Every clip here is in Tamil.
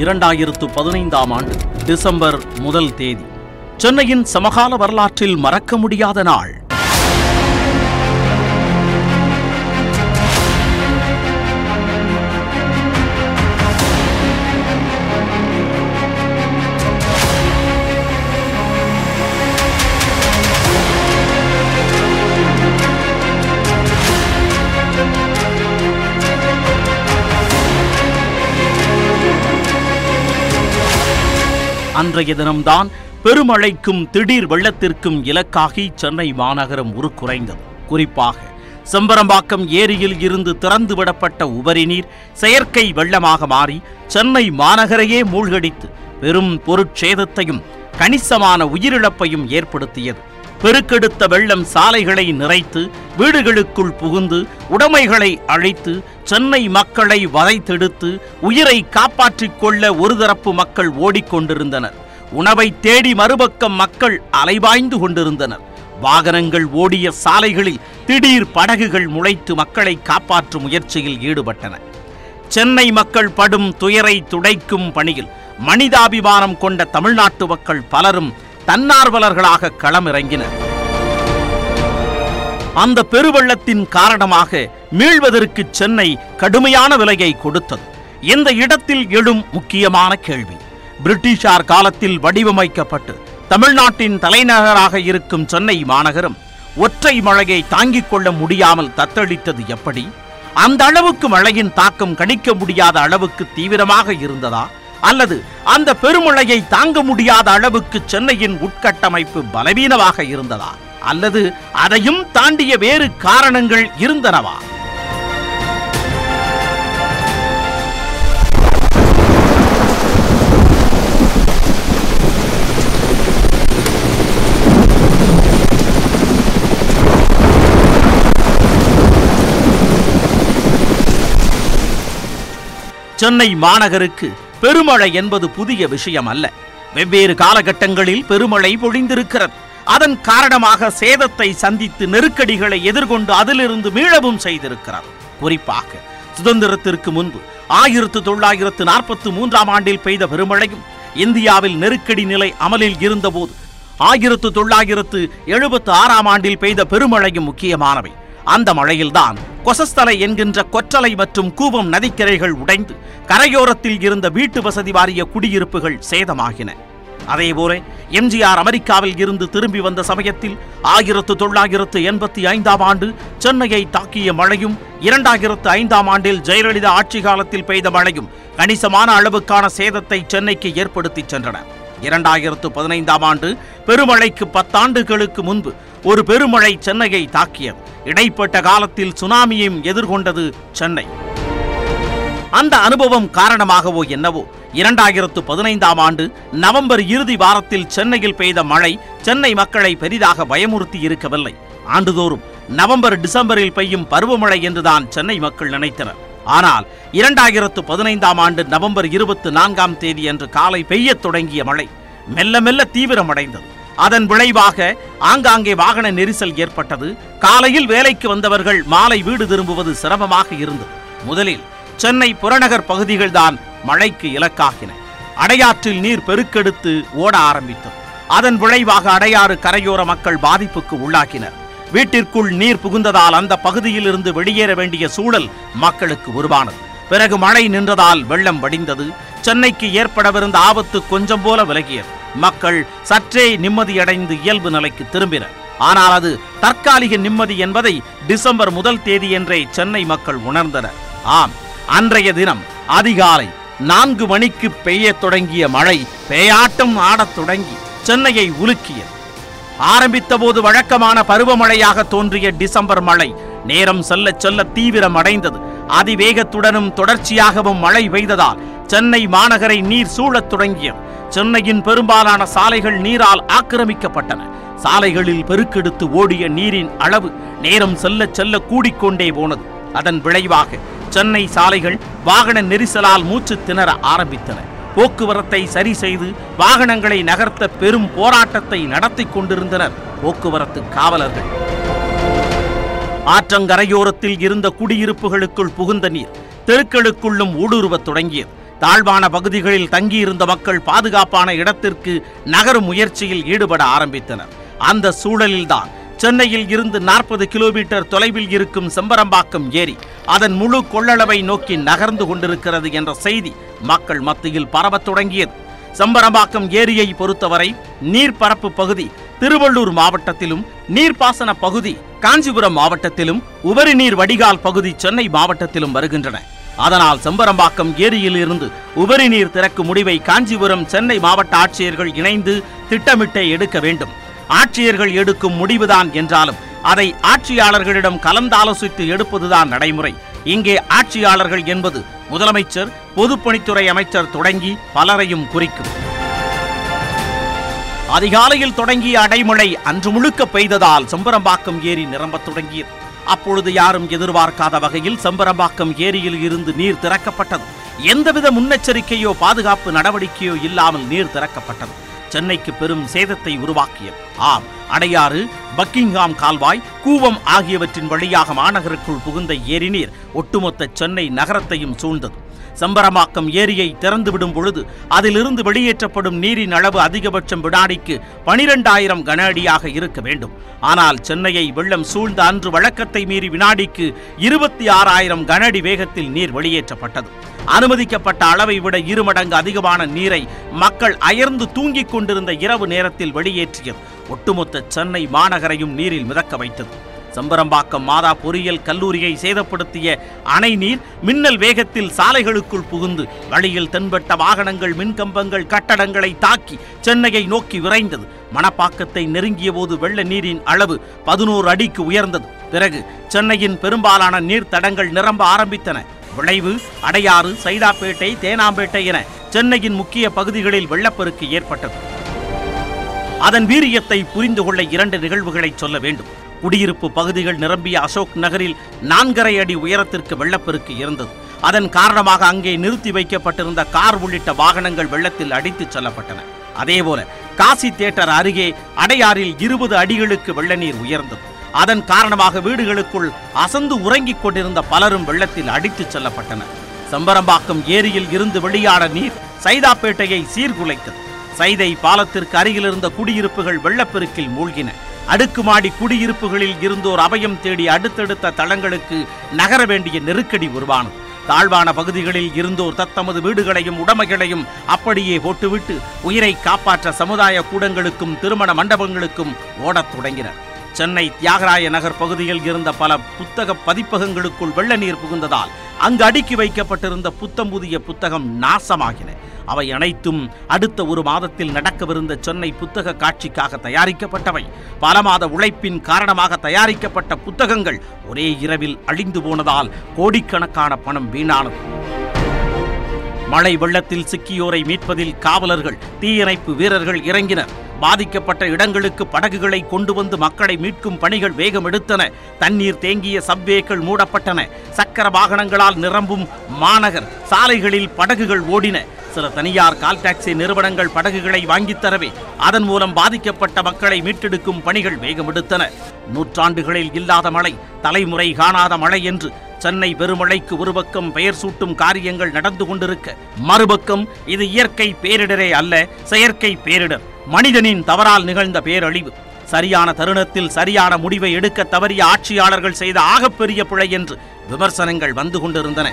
இரண்டாயிரத்து பதினைந்தாம் ஆண்டு டிசம்பர் முதல் தேதி. சென்னையின் சமகால வரலாற்றில் மறக்க முடியாத நாள். அன்றைய தினம்தான் பெருமழைக்கும் திடீர் வெள்ளத்திற்கும் இலக்காகி சென்னை மாநகரம் உருக்குறைந்தது. குறிப்பாக செம்பரம்பாக்கம் ஏரியில் இருந்து திறந்து விடப்பட்ட உபரி நீர் செயற்கை வெள்ளமாக மாறி சென்னை மாநகரையே மூழ்கடித்து பெரும் பொருட்சேதத்தையும் கணிசமான உயிரிழப்பையும் ஏற்படுத்தியது. பெருக்கெடுத்த வெள்ளம் சாலைகளை நிறைத்து வீடுகளுக்குள் புகுந்து உடைமைகளை அழைத்து சென்னை மக்களை வதைத்தெடுத்து உயிரை காப்பாற்றிக் கொள்ள ஒரு தரப்பு மக்கள் ஓடிக்கொண்டிருந்தனர். உணவை தேடி மறுபக்கம் மக்கள் அலைபாய்ந்து கொண்டிருந்தனர். வாகனங்கள் ஓடிய சாலைகளில் திடீர் படகுகள் முளைத்து மக்களை காப்பாற்றும் முயற்சியில் ஈடுபட்டன. சென்னை மக்கள் படும் துயரை துடைக்கும் பணியில் மனிதாபிமானம் கொண்ட தமிழ்நாட்டு மக்கள் பலரும் தன்னார்வலர்களாக களமிறங்கினர். அந்த பெருவெள்ளத்தின் காரணமாக மீள்வதற்கு சென்னை கடுமையான விலையை கொடுத்தது. இந்த இடத்தில் எழும் முக்கியமான கேள்வி பிரிட்டிஷார் காலத்தில் வடிவமைக்கப்பட்டு தமிழ்நாட்டின் தலைநகராக இருக்கும் சென்னை மாநகரம் ஒற்றை மழையை தாங்கிக் கொள்ள முடியாமல் தத்தளித்தது எப்படி? அந்த அளவுக்கு மழையின் தாக்கம் கணிக்க முடியாத அளவுக்கு தீவிரமாக இருந்ததா? அல்லது அந்த பெருமழையை தாங்க முடியாத அளவுக்கு சென்னையின் உட்கட்டமைப்பு பலவீனமாக இருந்ததா? அல்லது அதையும் தாண்டிய வேறு காரணங்கள் இருந்தனவா? சென்னை மாநகருக்கு பெருமழை என்பது புதிய விஷயம் அல்ல வெவ்வேறு காலகட்டங்களில் பெருமழை பொழிந்திருக்கிறது. அதன் காரணமாக சேதத்தை சந்தித்து நெருக்கடிகளை எதிர்கொண்டு அதிலிருந்து மீளவும் செய்திருக்கிறார். குறிப்பாக சுதந்திரத்திற்கு முன்பு ஆயிரத்து தொள்ளாயிரத்து நாற்பத்து மூன்றாம் ஆண்டில் பெய்த பெருமழையும் இந்தியாவில் நெருக்கடி நிலை அமலில் இருந்தபோது ஆயிரத்து தொள்ளாயிரத்து எழுபத்து ஆறாம் ஆண்டில் பெய்த பெருமழையும் முக்கியமானவை. அந்த மழையில்தான் கொசஸ்தலை என்கின்ற கொற்றலை மற்றும் கூவம் நதிக்கரைகள் உடைந்து கரையோரத்தில் இருந்த வீட்டு வசதி வாரிய குடியிருப்புகள் சேதமாகின. அதேபோல எம்ஜிஆர் அமெரிக்காவில் இருந்து திரும்பி வந்த சமயத்தில் ஆயிரத்து தொள்ளாயிரத்து எண்பத்தி ஐந்தாம் ஆண்டு சென்னையை தாக்கிய மழையும் இரண்டாயிரத்து ஐந்தாம் ஆண்டில் ஜெயலலிதா ஆட்சி காலத்தில் பெய்த மழையும் கணிசமான அளவுக்கான சேதத்தை சென்னைக்கு ஏற்படுத்திச் சென்றன. இரண்டாயிரத்து பதினைந்தாம் ஆண்டு பெருமழைக்கு பத்தாண்டுகளுக்கு முன்பு ஒரு பெருமழை சென்னையை தாக்கியது. இடைப்பட்ட காலத்தில் சுனாமியையும் எதிர்கொண்டது சென்னை. அந்த அனுபவம் காரணமாகவோ என்னவோ இரண்டாயிரத்து பதினைந்தாம் ஆண்டு நவம்பர் இறுதி வாரத்தில் சென்னையில் பெய்த மழை சென்னை மக்களை பெரிதாக பயமுறுத்தி இருக்கவில்லை. ஆண்டுதோறும் நவம்பர் டிசம்பரில் பெய்யும் பருவமழை என்றுதான் சென்னை மக்கள் நினைத்தனர். ஆனால் இரண்டாயிரத்து பதினைந்தாம் ஆண்டு நவம்பர் இருபத்து நான்காம் தேதி அன்று காலை பெய்யத் தொடங்கிய மழை மெல்ல மெல்ல தீவிரமடைந்தது. அதன் விளைவாக ஆங்காங்கே வாகன நெரிசல் ஏற்பட்டது. காலையில் வேலைக்கு வந்தவர்கள் மாலை வீடு திரும்புவது சிரமமாக இருந்தது. முதலில் சென்னை புறநகர் பகுதிகள்தான் மழைக்கு இலக்காகின. அடையாற்றில் நீர் பெருக்கெடுத்து ஓட ஆரம்பித்தது. அதன் விளைவாக அடையாறு கரையோர மக்கள் பாதிப்புக்கு உள்ளாக்கினர் வீட்டிற்குள் நீர் புகுந்ததால் அந்த பகுதியில் இருந்து வெளியேற வேண்டிய சூழல் மக்களுக்கு உருவானது. பிறகு மழை நின்றதால் வெள்ளம் வடிந்தது. சென்னைக்கு ஏற்படவிருந்த ஆபத்து கொஞ்சம் போல விலகியது. மக்கள் சற்றே நிம்மதியடைந்து இயல்பு நிலைக்கு திரும்பினர். ஆனால் அது தற்காலிக நிம்மதி என்பதை டிசம்பர் முதல் தேதியன்றே சென்னை மக்கள் உணர்ந்தனர். ஆம் அன்றைய தினம் அதிகாலை நான்கு மணிக்கு பெய்ய தொடங்கிய மழை பேயாட்டம் ஆடத் தொடங்கி சென்னையை உலுக்கியது. ஆரம்பித்தபோது வழக்கமான பருவமழையாக தோன்றிய டிசம்பர் மழை. நேரம் செல்ல செல்ல தீவிரம் அடைந்தது. அதிவேகத்துடனும் தொடர்ச்சியாகவும் மழை பெய்ததால் சென்னை மாநகரை நீர் சூழத் தொடங்கியது. சென்னையின் பெரும்பாலான சாலைகள் நீரால் ஆக்கிரமிக்கப்பட்டன. சாலைகளில் பெருக்கெடுத்து ஓடிய நீரின் அளவு நேரம் செல்ல செல்ல கூடிக்கொண்டே போனது. அதன் விளைவாக சென்னை சாலைகள் வாகன நெரிசலால் மூச்சு திணற ஆரம்பித்தன. போக்குவரத்தை சரி செய்து வாகனங்களை நகர்த்த பெரும் போராட்டத்தை நடத்தி கொண்டிருந்தனர் போக்குவரத்து காவலர்கள். ஆற்றங்கரையோரத்தில் இருந்த குடியிருப்புகளுக்குள் புகுந்த நீர் தெருக்களுக்குள்ளும் ஊடுருவத் தொடங்கியது. தாழ்வான பகுதிகளில் தங்கியிருந்த மக்கள் பாதுகாப்பான இடத்திற்கு நகரும் முயற்சியில் ஈடுபட ஆரம்பித்தனர். அந்த சூழலில்தான் சென்னையில் இருந்து நாற்பது கிலோமீட்டர் தொலைவில் இருக்கும் செம்பரம்பாக்கம் ஏரி அதன் முழு கொள்ளளவை நோக்கி நகர்ந்து கொண்டிருக்கிறது என்ற செய்தி மக்கள் மத்தியில் பரவத் தொடங்கியது. சம்பரம்பாக்கம் ஏரியை பொறுத்தவரை நீர்பரப்பு பகுதி திருவள்ளூர் மாவட்டத்திலும் நீர்ப்பாசன பகுதி காஞ்சிபுரம் மாவட்டத்திலும் உபரி நீர் வடிகால் பகுதி சென்னை மாவட்டத்திலும் வருகின்றன. அதனால் செம்பரம்பாக்கம் ஏரியில் இருந்து உபரி நீர் திறக்கும் முடிவை காஞ்சிபுரம் சென்னை மாவட்ட ஆட்சியர்கள் இணைந்து திட்டமிட்டே எடுக்க வேண்டும். ஆட்சியர்கள் எடுக்கும் முடிவுதான் என்றாலும் அதை ஆட்சியாளர்களிடம் கலந்தாலோசித்து எடுப்பதுதான் நடைமுறை. இங்கே ஆட்சியாளர்கள் என்பது முதலமைச்சர் பொதுப்பணித்துறை அமைச்சர் தொடங்கி பலரையும் குறிக்கும். அதிகாலையில் தொடங்கிய அடைமழை அன்று முழுக்க பெய்ததால் செம்பரம்பாக்கம் ஏரி நிரம்பத் தொடங்கியது. அப்பொழுது யாரும் எதிர்பார்க்காத வகையில் செம்பரம்பாக்கம் ஏரியில் இருந்து நீர் திறக்கப்பட்டது. எந்தவித முன்னெச்சரிக்கையோ பாதுகாப்பு நடவடிக்கையோ இல்லாமல் நீர் திறக்கப்பட்டது. சென்னைக்கு பெரும் சேதத்தை உருவாக்கியது. ஆம் அடையாறு பக்கிங்ஹாம் கால்வாய் கூவம் ஆகியவற்றின் வழியாக மாநகருக்குள் புகுந்த ஏரிநீர் ஒட்டுமொத்த சென்னை நகரத்தையும் சூழ்ந்தது. செம்பரமாக்கம் ஏரியை திறந்துவிடும் பொழுது அதிலிருந்து வெளியேற்றப்படும் நீரின் அளவு அதிகபட்சம் வினாடிக்கு பனிரெண்டாயிரம் கன அடியாக இருக்க வேண்டும். ஆனால் சென்னையை வெள்ளம் சூழ்ந்த அன்று வழக்கத்தை மீறி வினாடிக்கு இருபத்தி ஆறாயிரம் கன அடி வேகத்தில் நீர் வெளியேற்றப்பட்டது. அனுமதிக்கப்பட்ட அளவை விட இரு மடங்கு அதிகமான நீரை மக்கள் அயர்ந்து தூங்கிக் கொண்டிருந்த இரவு நேரத்தில் வெளியேற்றியது. ஒட்டுமொத்த சென்னை மாநகரையும் நீரில் மிதக்க வைத்தது. சம்பரம்பாக்கம் மாதா பொறியியல் கல்லூரியை சேதப்படுத்திய அணை நீர் மின்னல் வேகத்தில் சாலைகளுக்குள் புகுந்து வழியில் தென்பட்ட வாகனங்கள் மின்கம்பங்கள் கட்டடங்களை தாக்கி சென்னையை நோக்கி விரைந்தது. மணப்பாக்கத்தை நெருங்கிய போது வெள்ள நீரின் அளவு பதினோரு அடிக்கு உயர்ந்தது. பிறகு சென்னையின் பெரும்பாலான நீர்த்தடங்கள் நிரம்ப ஆரம்பித்தன. விளைவு அடையாறு சைதாப்பேட்டை தேனாம்பேட்டை என சென்னையின் முக்கிய பகுதிகளில் வெள்ளப்பெருக்கு ஏற்பட்டது. அதன் வீரியத்தை புரிந்து கொள்ள இரண்டு நிகழ்வுகளை சொல்ல வேண்டும். குடியிருப்பு பகுதிகள் நிரம்பிய அசோக் நகரில் நான்கரை அடி உயரத்திற்கு வெள்ளப்பெருக்கு இருந்தது. அதன் காரணமாக அங்கே நிறுத்தி வைக்கப்பட்டிருந்த கார் உள்ளிட்ட வாகனங்கள் வெள்ளத்தில் அடித்துச் செல்லப்பட்டன. அதேபோல காசி தியேட்டர் அருகே அடையாறில் இருபது அடிகளுக்கு வெள்ள நீர் உயர்ந்தது. அதன் காரணமாக வீடுகளுக்குள் அசந்து உறங்கிக் கொண்டிருந்த பலரும் வெள்ளத்தில் அடித்துச் செல்லப்பட்டனர். செம்பரம்பாக்கம் ஏரியில் இருந்து வெளியான நீர் சைதாப்பேட்டையை சீர்குலைத்தது. சைதை பாலத்திற்கு அருகிலிருந்த குடியிருப்புகள் வெள்ளப்பெருக்கில் மூழ்கின. அடுக்குமாடி குடியிருப்புகளில் இருந்தோர் அபயம் தேடி அடுத்தடுத்த தளங்களுக்கு நகர வேண்டிய நெருக்கடி உருவானது. தாழ்வான பகுதிகளில் இருந்தோர் தத்தமது வீடுகளையும் உடைமைகளையும் அப்படியே போட்டுவிட்டு உயிரை காப்பாற்ற சமுதாய கூடங்களுக்கும் திருமண மண்டபங்களுக்கும் ஓடத் தொடங்கினர். சென்னை தியாகராய நகர் பகுதியில் இருந்த பல புத்தக பதிப்பகங்களுக்குள் வெள்ள நீர் புகுந்ததால் அங்கு அடுக்கி வைக்கப்பட்டிருந்த புத்தம் புதிய புத்தகம் நாசமாகின. அவை அனைத்தும் அடுத்த ஒரு மாதத்தில் நடக்கவிருந்த சென்னை புத்தக காட்சிக்காக தயாரிக்கப்பட்டவை. பல மாத உழைப்பின் காரணமாக தயாரிக்கப்பட்ட புத்தகங்கள் ஒரே இரவில் அழிந்து போனதால் கோடிக்கணக்கான பணம் வீணானது. மழை வெள்ளத்தில் சிக்கியோரை மீட்பதில் காவலர்கள் தீயணைப்பு வீரர்கள் இறங்கினர். பாதிக்கப்பட்ட இடங்களுக்கு படகுகளை கொண்டு வந்து மக்களை மீட்கும் பணிகள் வேகம் எடுத்தன. தண்ணீர் தேங்கிய சப்வேக்கள் மூடப்பட்டன. சக்கர வாகனங்களால் நிரம்பும் மாநகர் சாலைகளில் படகுகள் ஓடின. சில தனியார் கால் டாக்ஸி நிறுவனங்கள் படகுகளை வாங்கித் தரவே அதன் மூலம் பாதிக்கப்பட்ட மக்களை மீட்டெடுக்கும் பணிகள் வேகமெடுத்தன நூற்றாண்டுகளில் இல்லாத மழை தலைமுறை காணாத மழை என்று சென்னை பெருமழைக்கு ஒரு பக்கம் பெயர் சூட்டும் காரியங்கள் நடந்து கொண்டிருக்க மறுபக்கம் இது இயற்கை பேரிடரே அல்ல செயற்கை பேரிடர். மனிதனின் தவறால் நிகழ்ந்த பேரழிவு. சரியான தருணத்தில் சரியான முடிவை எடுக்க தவறிய ஆட்சியாளர்கள் செய்த ஆகப்பெரிய பிழை என்று விமர்சனங்கள் வந்து கொண்டிருந்தன.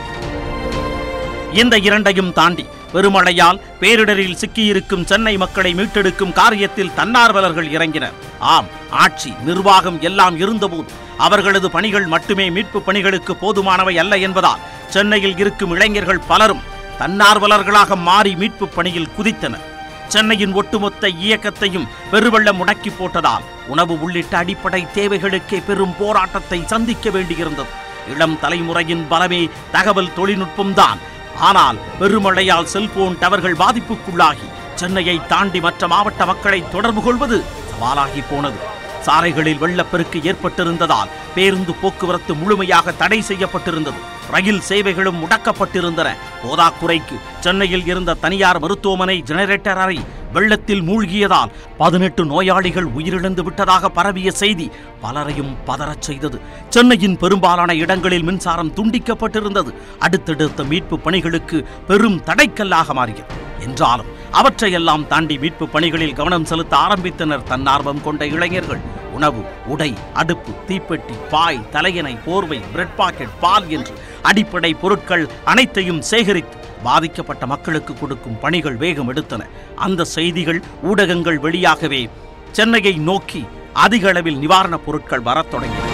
இந்த இரண்டையும் தாண்டி பெருமழையால் பேரிடரில் சிக்கியிருக்கும் சென்னை மக்களை மீட்டெடுக்கும் காரியத்தில் தன்னார்வலர்கள் இறங்கினர். ஆம் ஆட்சி நிர்வாகம் எல்லாம் இருந்தபோது அவர்களது பணிகள் மட்டுமே மீட்பு பணிகளுக்கு போதுமானவை அல்ல என்பதால் சென்னையில் இருக்கும் இளைஞர்கள் பலரும் தன்னார்வலர்களாக மாறி மீட்பு பணியில் குதித்தனர். சென்னையின் ஒட்டுமொத்த இயக்கத்தையும் பெருவெள்ளம் முடக்கி போட்டதால் உணவு உள்ளிட்ட அடிப்படை தேவைகளுக்கே பெரும் போராட்டத்தை சந்திக்க வேண்டியிருந்தது. இளம் தலைமுறையின் பலமே தகவல் தொழில்நுட்பம்தான் ஆனால் பெருமழையால் செல்போன் டவர்கள் பாதிப்புக்குள்ளாகி சென்னையை தாண்டி மற்ற மாவட்ட மக்களை தொடர்பு கொள்வது சவாலாகி போனது. சாலைகளில் வெள்ளப்பெருக்கு ஏற்பட்டிருந்ததால் பேருந்து போக்குவரத்து முழுமையாக தடை செய்யப்பட்டிருந்தது. ரயில் சேவைகளும் முடக்கப்பட்டிருந்தன. போதாக்குறைக்கு சென்னையில் இருந்த தனியார் மருத்துவமனை ஜெனரேட்டர் அறை வெள்ளத்தில் மூழ்கியதால் பதினெட்டு நோயாளிகள் உயிரிழந்து விட்டதாக பரவிய செய்தி பலரையும் பதறச் செய்தது. சென்னையின் பெரும்பாலான இடங்களில் மின்சாரம் துண்டிக்கப்பட்டிருந்தது. அடுத்தடுத்த மீட்பு பணிகளுக்கு பெரும் தடைக்கல்லாக மாறியது. என்றாலும் அவற்றையெல்லாம் தாண்டி மீட்பு பணிகளில் கவனம் செலுத்த ஆரம்பித்தனர் தன்னார்வம் கொண்ட இளைஞர்கள். உணவு உடை அடுப்பு தீப்பெட்டி பாய் தலையணை போர்வை பிரெட் பாக்கெட் பால் என்று அடிப்படை பொருட்கள் அனைத்தையும் சேகரித்து பாதிக்கப்பட்ட மக்களுக்கு கொடுக்கும் பணிகள் வேகம் எடுத்தன. அந்த செய்திகள் ஊடகங்கள் வெளியாகவே சென்னையை நோக்கி அதிக அளவில் நிவாரணப் பொருட்கள் வரத் தொடங்கின.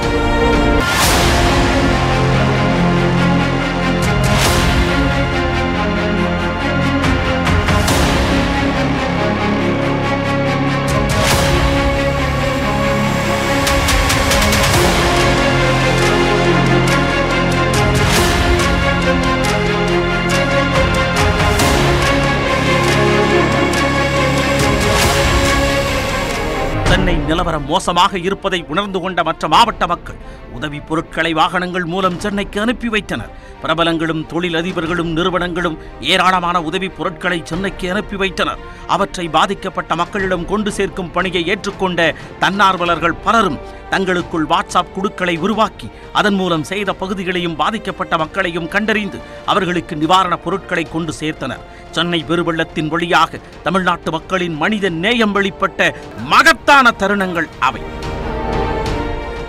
சென்னை நிலவரம் மோசமாக இருப்பதை உணர்ந்து கொண்ட மற்ற மாவட்ட மக்கள் உதவி பொருட்களை வாகனங்கள் மூலம் சென்னைக்கு அனுப்பி வைத்தனர். பிரபலங்களும் தொழிலதிபர்களும் நிறுவனங்களும் ஏராளமான உதவி பொருட்களை சென்னைக்கு அனுப்பி வைத்தனர். அவற்றை பாதிக்கப்பட்ட மக்களிடம் கொண்டு சேர்க்கும் பணியை ஏற்றுக்கொண்ட தன்னார்வலர்கள் பலரும் தங்களுக்குள் வாட்ஸ்அப் குழுக்களை உருவாக்கி அதன் மூலம் செய்த பகுதிகளையும் பாதிக்கப்பட்ட மக்களையும் கண்டறிந்து அவர்களுக்கு நிவாரணப் பொருட்களை கொண்டு சேர்த்தனர். சென்னை பெருவெள்ளத்தின் வழியாக தமிழ்நாட்டு மக்களின் மனித நேயம் வெளிப்பட்ட மகத்தான தருணங்கள் அவை.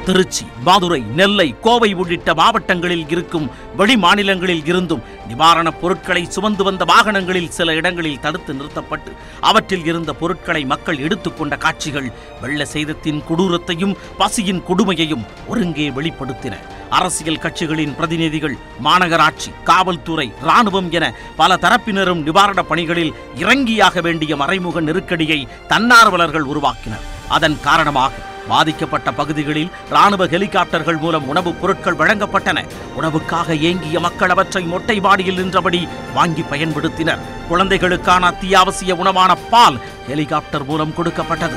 திருச்சி மதுரை நெல்லை கோவை உள்ளிட்ட மாவட்டங்களில் இருக்கும் வெளி மாநிலங்களில் இருந்தும் நிவாரணப் பொருட்களை சுமந்து வந்த வாகனங்களில் சில இடங்களில் தடுத்து நிறுத்தப்பட்டு அவற்றில் இருந்த பொருட்களை மக்கள் எடுத்துக்கொண்ட காட்சிகள் வெள்ள சேதத்தின் கொடூரத்தையும் பசியின் கொடுமையையும் ஒருங்கே வெளிப்படுத்தின. அரசியல் கட்சிகளின் பிரதிநிதிகள் மாநகராட்சி காவல்துறை ராணுவம் என பல தரப்பினரும் நிவாரணப் பணிகளில் இறங்கியாக வேண்டிய மறைமுக நெருக்கடியை தன்னார்வலர்கள் உருவாக்கினர். அதன் காரணமாக பாதிக்கப்பட்ட பகுதிகளில் ராணுவ ஹெலிகாப்டர்கள் மூலம் உணவுப் பொருட்கள் வழங்கப்பட்டன. உணவுக்காக ஏங்கிய மக்கள் அவற்றை மொட்டை மாடியில் நின்றபடி வாங்கி பயன்படுத்தினர். குழந்தைகளுக்கான அத்தியாவசிய உணவான பால் ஹெலிகாப்டர் மூலம் கொடுக்கப்பட்டது.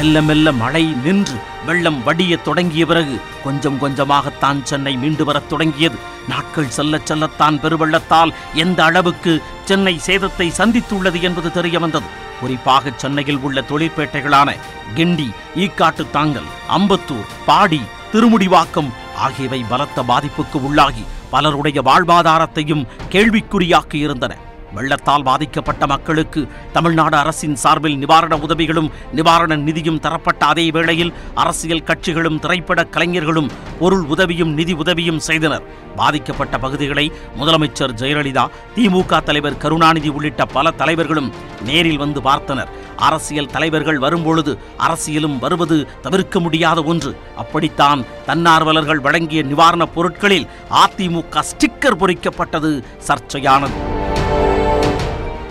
மெல்ல மெல்ல மழை நின்று வெள்ளம் வடியத் தொடங்கிய பிறகு கொஞ்சம் கொஞ்சமாகத்தான் சென்னை மீண்டு வரத் தொடங்கியது. நாட்கள் செல்ல செல்லத்தான் பெருவெள்ளத்தால் எந்த அளவுக்கு சென்னை சேதத்தை சந்தித்துள்ளது என்பது தெரிய வந்தது குறிப்பாக சென்னையில் உள்ள தொழிற்பேட்டைகளான கிண்டி ஈக்காட்டு தாங்கல் அம்பத்தூர் பாடி திருமுடிவாக்கம் ஆகியவை பலத்த பாதிப்புக்கு உள்ளாகி பலருடைய வாழ்வாதாரத்தையும் கேள்விக்குறியாக்கி இருந்தன. வெள்ளத்தால் பாதிக்கப்பட்ட மக்களுக்கு தமிழ்நாடு அரசின் சார்பில் நிவாரண உதவிகளும் நிவாரண நிதியும் தரப்பட்ட அதே வேளையில் அரசியல் கட்சிகளும் திரைப்பட கலைஞர்களும் பொருள் உதவியும் நிதி உதவியும் செய்தனர். பாதிக்கப்பட்ட பகுதிகளை முதலமைச்சர் ஜெயலலிதா திமுக தலைவர் கருணாநிதி உள்ளிட்ட பல தலைவர்களும் நேரில் வந்து பார்த்தனர். அரசியல் தலைவர்கள் வரும்பொழுது அரசியலும் வருவது தவிர்க்க முடியாத ஒன்று. அப்படித்தான் தன்னார்வலர்கள் வழங்கிய நிவாரணப் பொருட்களில் அதிமுக ஸ்டிக்கர் பொறிக்கப்பட்டது சர்ச்சையானது.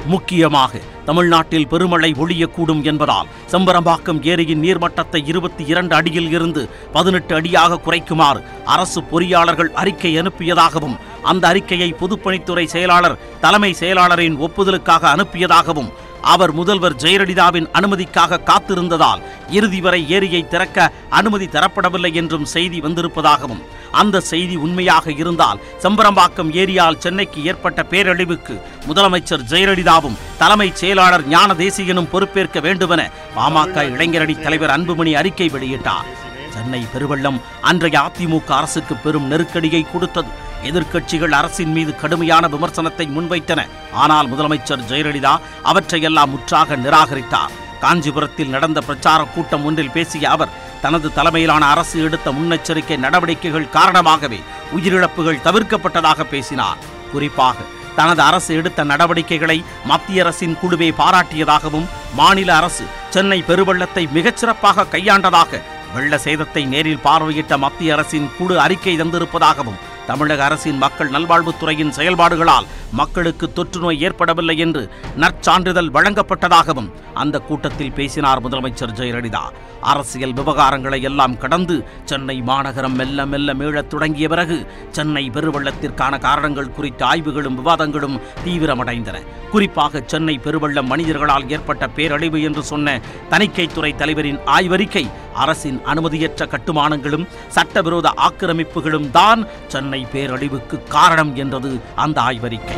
முக்கியமாக தமிழ்நாட்டில் பெருமழை ஒழியக்கூடும் என்பதால் செம்பரம்பாக்கம் ஏரியின் நீர்மட்டத்தை இருபத்தி இரண்டு அடியில் இருந்து பதினெட்டு அடியாக குறைக்குமாறு அரசு பொறியாளர்கள் அறிக்கை அனுப்பியதாகவும் அந்த அறிக்கையை பொதுப்பணித்துறை செயலாளர் தலைமை செயலாளரின் ஒப்புதலுக்காக அனுப்பியதாகவும் அவர் முதல்வர் ஜெயலலிதாவின் அனுமதிக்காக காத்திருந்ததால் இறுதி வரை ஏரியை திறக்க அனுமதி தரப்படவில்லை என்றும் செய்தி வந்திருப்பதாகவும் அந்த செய்தி உண்மையாக இருந்தால் செம்பரம்பாக்கம் ஏரியால் சென்னைக்கு ஏற்பட்ட பேரழிவுக்கு முதலமைச்சர் ஜெயலலிதாவும் தலைமைச் செயலாளர் ஞான தேசியனும் பொறுப்பேற்க வேண்டுமென பாமக இளைஞரணி தலைவர் அன்புமணி அறிக்கை வெளியிட்டார். சென்னை பெருவெள்ளம் அன்றைய அதிமுக அரசுக்கு பெரும் நெருக்கடியை கொடுத்தது. எதிர்க்கட்சிகள் அரசின் மீது கடுமையான விமர்சனத்தை முன்வைத்தன. ஆனால் முதலமைச்சர் ஜெயலலிதா அவற்றையெல்லாம் முற்றாக நிராகரித்தார். காஞ்சிபுரத்தில் நடந்த பிரச்சார கூட்டம் ஒன்றில் பேசிய அவர் தனது தலைமையிலான அரசு எடுத்த முன்னெச்சரிக்கை நடவடிக்கைகள் காரணமாகவே உயிரிழப்புகள் தவிர்க்கப்பட்டதாக பேசினார். குறிப்பாக தனது அரசு எடுத்த நடவடிக்கைகளை மத்திய அரசின் குழுவே பாராட்டியதாகவும் மாநில அரசு சென்னை பெருவெள்ளத்தை மிகச்சிறப்பாக கையாண்டதாக வெள்ள சேதத்தை நேரில் பார்வையிட்ட மத்திய அரசின் குழு அறிக்கை தந்திருப்பதாகவும் தமிழக அரசின் மக்கள் நல்வாழ்வுத்துறையின் செயல்பாடுகளால் மக்களுக்கு தொற்று நோய் ஏற்படவில்லை என்று நற்சான்றிதழ் வழங்கப்பட்டதாகவும் அந்த கூட்டத்தில் பேசினார் முதலமைச்சர் ஜெயலலிதா. அரசியல் விவகாரங்களை எல்லாம் கடந்து சென்னை மாநகரம் மெல்ல மெல்ல மீளத் தொடங்கிய பிறகு சென்னை பெருவெள்ளத்திற்கான காரணங்கள் குறித்த ஆய்வுகளும் விவாதங்களும் தீவிரமடைந்தன. குறிப்பாக சென்னை பெருவெள்ளம் மனிதர்களால் ஏற்பட்ட பேரழிவு என்று சொன்ன தணிக்கைத்துறை தலைவரின் ஆய்வறிக்கை அரசின் அனுமதியற்ற கட்டுமானங்களும் சட்டவிரோத ஆக்கிரமிப்புகளும் தான் சென்னை பேரழிவுக்கு காரணம் என்றது அந்த ஆய்வறிக்கை.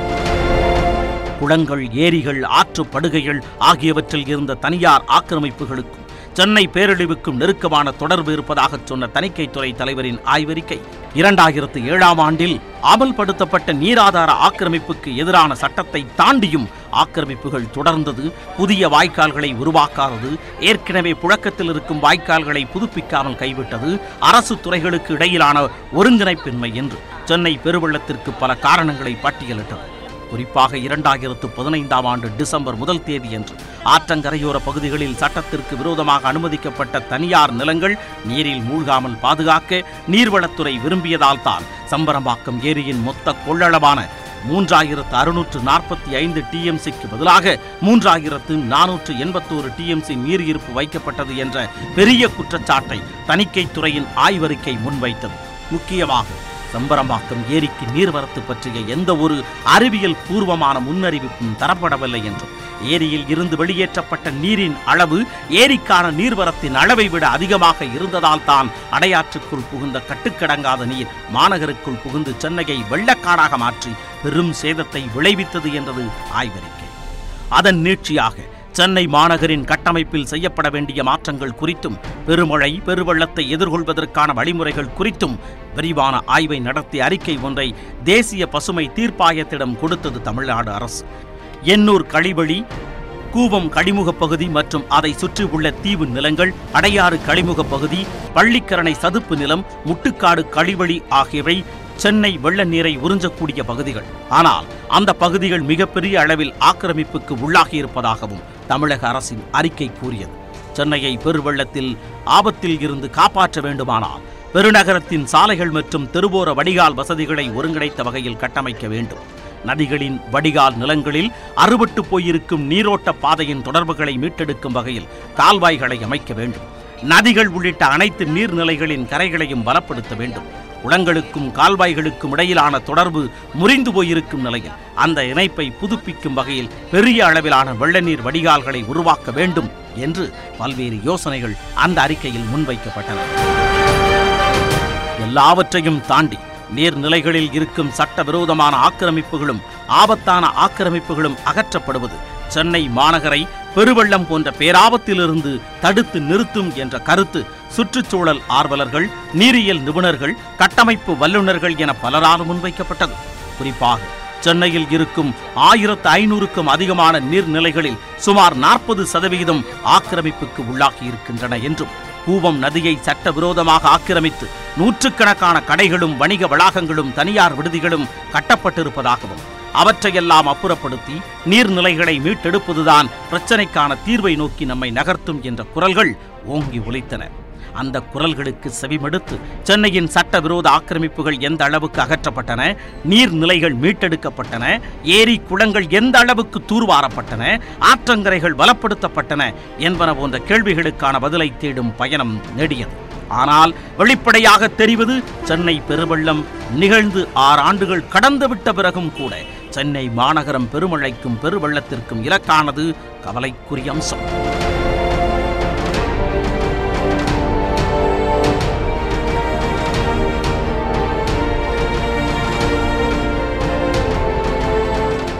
குளங்கள் ஏரிகள் ஆற்று படுகைகள் ஆகியவற்றில் இருந்த தனியார் ஆக்கிரமிப்புகளுக்கும் சென்னை பேரழிவுக்கும் நெருக்கமான தொடர்பு இருப்பதாக சொன்ன தணிக்கைத்துறை தலைவரின் ஆய்வறிக்கை இரண்டாயிரத்து ஏழாம் ஆண்டில் அமல்படுத்தப்பட்ட நீராதார ஆக்கிரமிப்புக்கு எதிரான சட்டத்தை தாண்டியும் ஆக்கிரமிப்புகள் தொடர்ந்தது புதிய வாய்க்கால்களை உருவாக்காதது ஏற்கனவே புழக்கத்தில் இருக்கும் வாய்க்கால்களை புதுப்பிக்காமல் கைவிட்டது அரசு துறைகளுக்கு இடையிலான ஒருங்கிணைப்பின்மை என்று சென்னை பெருவெள்ளத்திற்கு பல காரணங்களை பட்டியலிட்டது. குறிப்பாக இரண்டாயிரத்து பதினைந்தாம் ஆண்டு டிசம்பர் முதல் தேதியன்று ஆற்றங்கரையோர பகுதிகளில் சட்டத்திற்கு விரோதமாக அனுமதிக்கப்பட்ட தனியார் நிலங்கள் நீரில் மூழ்காமல் பாதுகாக்க நீர்வளத்துறை விரும்பியதால் தான் சம்பரம்பாக்கம் ஏரியின் மொத்த கொள்ளளவான மூன்றாயிரத்து அறுநூற்று நாற்பத்தி ஐந்து டிஎம்சிக்கு பதிலாக மூன்றாயிரத்து நானூற்று எண்பத்தோரு டிஎம்சி நீர் இருப்பு வைக்கப்பட்டது என்ற பெரிய குற்றச்சாட்டை தணிக்கைத்துறையின் ஆய்வறிக்கை முன்வைத்தது. முக்கியமாக சம்பரம்பாக்கம் ஏரிக்கு நீர்வரத்து பற்றிய எந்த ஒரு அறிவியல் பூர்வமான முன்னறிவிப்பும் தரப்படவில்லை என்றும். ஏரியில் இருந்து வெளியேற்றப்பட்ட நீரின் அளவு ஏரிக்கான நீர்வரத்தின் அளவை விட அதிகமாக இருந்ததால் தான் அடையாற்றுக்குள் புகுந்த கட்டுக்கடங்காத நீர் மாநகருக்குள் புகுந்து சென்னையை வெள்ளக்காடாக மாற்றி பெரும் சேதத்தை விளைவித்தது என்றது ஆய்வறிக்கை. அதன் நீட்சியாக சென்னை மாநகரின் கட்டமைப்பில் செய்யப்பட வேண்டிய மாற்றங்கள் குறித்தும் பெருமழை பெருவெள்ளத்தை எதிர்கொள்வதற்கான வழிமுறைகள் குறித்தும் விரிவான ஆய்வை நடத்தி அறிக்கை ஒன்றை தேசிய பசுமை தீர்ப்பாயத்திடம் கொடுத்தது தமிழ்நாடு அரசு. எண்ணூர் கழிவழி கூவம் கழிமுகப் பகுதி மற்றும் அதை சுற்றியுள்ள தீவு நிலங்கள் அடையாறு கழிமுகப் பகுதி பள்ளிக்கரணை சதுப்பு நிலம் முட்டுக்காடு கழிவழி ஆகியவை சென்னை வெள்ள நீரை உறிஞ்சக்கூடிய பகுதிகள். ஆனால் அந்த பகுதிகள் மிகப்பெரிய அளவில் ஆக்கிரமிப்புக்கு உள்ளாகியிருப்பதாகவும் தமிழக அரசின் அறிக்கை கூறியது. சென்னையை பெருவெள்ளத்தில் ஆபத்தில் இருந்து காப்பாற்ற வேண்டுமானால் பெருநகரத்தின் சாலைகள் மற்றும் தெருவோர வடிகால் வசதிகளை ஒருங்கிணைத்த வகையில் கட்டமைக்க வேண்டும். நதிகளின் வடிகால் நிலங்களில் அறுபட்டு போயிருக்கும் நீரோட்ட பாதையின் தொடர்புகளை மீட்டெடுக்கும் வகையில் கால்வாய்களை அமைக்க வேண்டும். நதிகள் உள்ளிட்ட அனைத்து நீர்நிலைகளின் கரைகளையும் பலப்படுத்த வேண்டும். குளங்களுக்கும் கால்வாய்களுக்கும் இடையிலான தொடர்பு முறிந்து போயிருக்கும் நிலையில் அந்த இணைப்பை புதுப்பிக்கும் வகையில் பெரிய அளவிலான வெள்ளநீர் வடிகால்களை உருவாக்க வேண்டும் என்று பல்வேறு யோசனைகள் அந்த அறிக்கையில் முன்வைக்கப்பட்டன. எல்லாவற்றையும் தாண்டி நீர்நிலைகளில் இருக்கும் சட்டவிரோதமான ஆக்கிரமிப்புகளும் ஆபத்தான ஆக்கிரமிப்புகளும் அகற்றப்படுவது சென்னை மாநகரை பெருவெள்ளம் போன்ற பேராபத்திலிருந்து தடுத்து நிறுத்தும் என்ற கருத்து சுற்றுச்சூழல் ஆர்வலர்கள் நீரியல் நிபுணர்கள் கட்டமைப்பு வல்லுநர்கள் என பலரால் முன்வைக்கப்பட்டது. குறிப்பாக சென்னையில் இருக்கும் ஆயிரத்து ஐநூறுக்கும் அதிகமான நீர்நிலைகளில் சுமார் நாற்பது சதவிகிதம் ஆக்கிரமிப்புக்கு உள்ளாகி இருக்கின்றன என்றும் கூவம் நதியை சட்டவிரோதமாக ஆக்கிரமித்து நூற்றுக்கணக்கான கடைகளும் வணிக வளாகங்களும் தனியார் விடுதிகளும் கட்டப்பட்டிருப்பதாகவும் அவற்றையெல்லாம் அப்புறப்படுத்தி நீர்நிலைகளை மீட்டெடுப்பதுதான் பிரச்சனைக்கான தீர்வை நோக்கி நம்மை நகர்த்தும் என்ற குரல்கள் ஓங்கி ஒலித்தன. அந்த குரல்களுக்கு செவிமடுத்து சென்னையின் சட்டவிரோத ஆக்கிரமிப்புகள் எந்த அளவுக்கு அகற்றப்பட்டன நீர்நிலைகள் மீட்டெடுக்கப்பட்டன ஏரி குளங்கள் எந்த அளவுக்கு தூர்வாரப்பட்டன ஆற்றங்கரைகள் பலப்படுத்தப்பட்டன என்பன போன்ற கேள்விகளுக்கான பதிலை தேடும் பயணம் நெடியது. ஆனால் வெளிப்படையாக தெரிவது சென்னை பெருவெள்ளம் நிகழ்ந்து ஆறு ஆண்டுகள் கடந்துவிட்ட பிறகும் கூட சென்னை மாநகரம் பெருமழைக்கும் பெருவெள்ளத்திற்கும் இலக்கானது கவலைக்குரிய அம்சம்.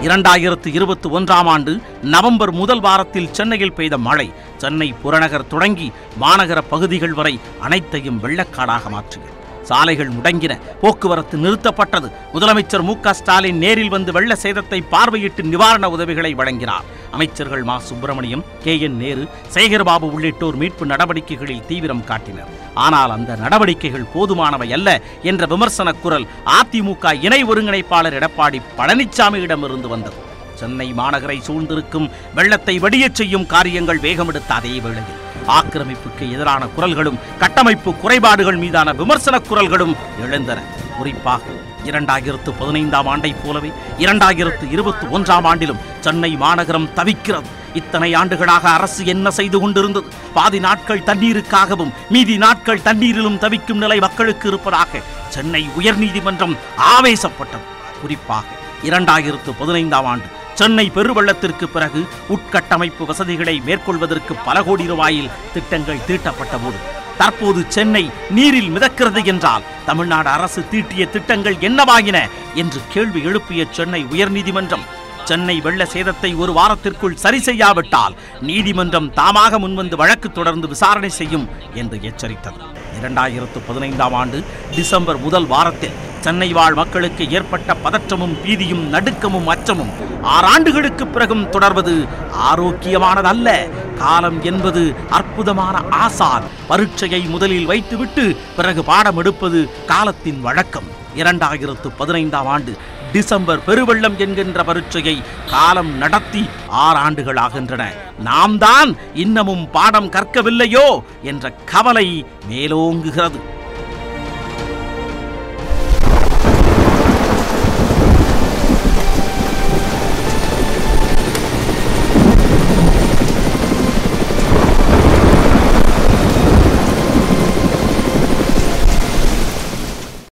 இரண்டாயிரத்து இருபத்தி ஒன்றாம் ஆண்டு நவம்பர் முதல் வாரத்தில் சென்னையில் பெய்த மழை சென்னை புறநகர் தொடங்கி மாநகர பகுதிகள் வரை அனைத்தையும் வெள்ளக்காடாக மாற்றியது சாலைகள் முடங்கின. போக்குவரத்து நிறுத்தப்பட்டது. முதலமைச்சர் மு க ஸ்டாலின் நேரில் வந்து வெள்ள சேதத்தை பார்வையிட்டு நிவாரண உதவிகளை வழங்கினார். அமைச்சர்கள் மா சுப்பிரமணியம் கே என் நேரு சேகர்பாபு உள்ளிட்டோர் மீட்பு நடவடிக்கைகளில் தீவிரம் காட்டினர். ஆனால் அந்த நடவடிக்கைகள் போதுமானவை அல்ல என்ற விமர்சன குரல் அதிமுக இணை ஒருங்கிணைப்பாளர் எடப்பாடி பழனிசாமியிடமிருந்து வந்தது. சென்னை மாநகரை சூழ்ந்திருக்கும் வெள்ளத்தை வெடியச் செய்யும் காரியங்கள் வேகமெடுத்த அதே வேளையில் ஆக்கிரமிப்புக்கு எதிரான குரல்களும் கட்டமைப்பு குறைபாடுகள் மீதான விமர்சன குரல்களும் எழுந்தன. குறிப்பாக இரண்டாயிரத்து பதினைந்தாம் ஆண்டைப் போலவே இரண்டாயிரத்து இருபத்தி ஒன்றாம் ஆண்டிலும் சென்னை மாநகரம் தவிக்கிறது. இத்தனை ஆண்டுகளாக அரசு என்ன செய்து கொண்டிருந்தது? பாதி நாட்கள் தண்ணீருக்காகவும் மீதி நாட்கள் தண்ணீரிலும் தவிக்கும் நிலை மக்களுக்கு இருப்பதாக சென்னை உயர்நீதிமன்றம் ஆவேசப்பட்டது. குறிப்பாக இரண்டாயிரத்து பதினைந்தாம் ஆண்டு சென்னை பெருவெள்ளத்திற்கு பிறகு உட்கட்டமைப்பு வசதிகளை மேற்கொள்வதற்கு பல கோடி ரூபாயில் திட்டங்கள் தீட்டப்பட்ட போது தற்போது சென்னை நீரில் மிதக்கிறது என்றால் தமிழ்நாடு அரசு தீட்டிய திட்டங்கள் என்னவாகின என்று கேள்வி எழுப்பிய சென்னை உயர்நீதிமன்றம் சென்னை வெள்ள சேதத்தை ஒரு வாரத்திற்குள் சரி செய்யாவிட்டால் நீதிமன்றம் தாமாக முன்வந்து வழக்கு தொடர்ந்து விசாரணை செய்யும் என்று எச்சரித்தது. இரண்டாயிரத்து பதினைந்தாம் ஆண்டு டிசம்பர் முதல் வாரத்தில் சென்னை வாழ் மக்களுக்கு ஏற்பட்ட பதற்றமும் பீதியும் நடுக்கமும் அச்சமும் ஆறாண்டுகளுக்கு பிறகும் தொடர்வது ஆரோக்கியமானதல்ல. காலம் என்பது அற்புதமான ஆசான். பரீட்சையை முதலில் வைத்துவிட்டு பிறகு பாடம் எடுப்பது காலத்தின் வழக்கம். இரண்டாயிரத்து பதினைந்தாம் ஆண்டு டிசம்பர் பெருவெள்ளம் என்கின்ற பரீட்சையை காலம் நடத்தி ஆறாண்டுகள் ஆகின்றன. நாம் தான் இன்னமும் பாடம் கற்கவில்லையோ என்ற கவலை மேலோங்குகிறது.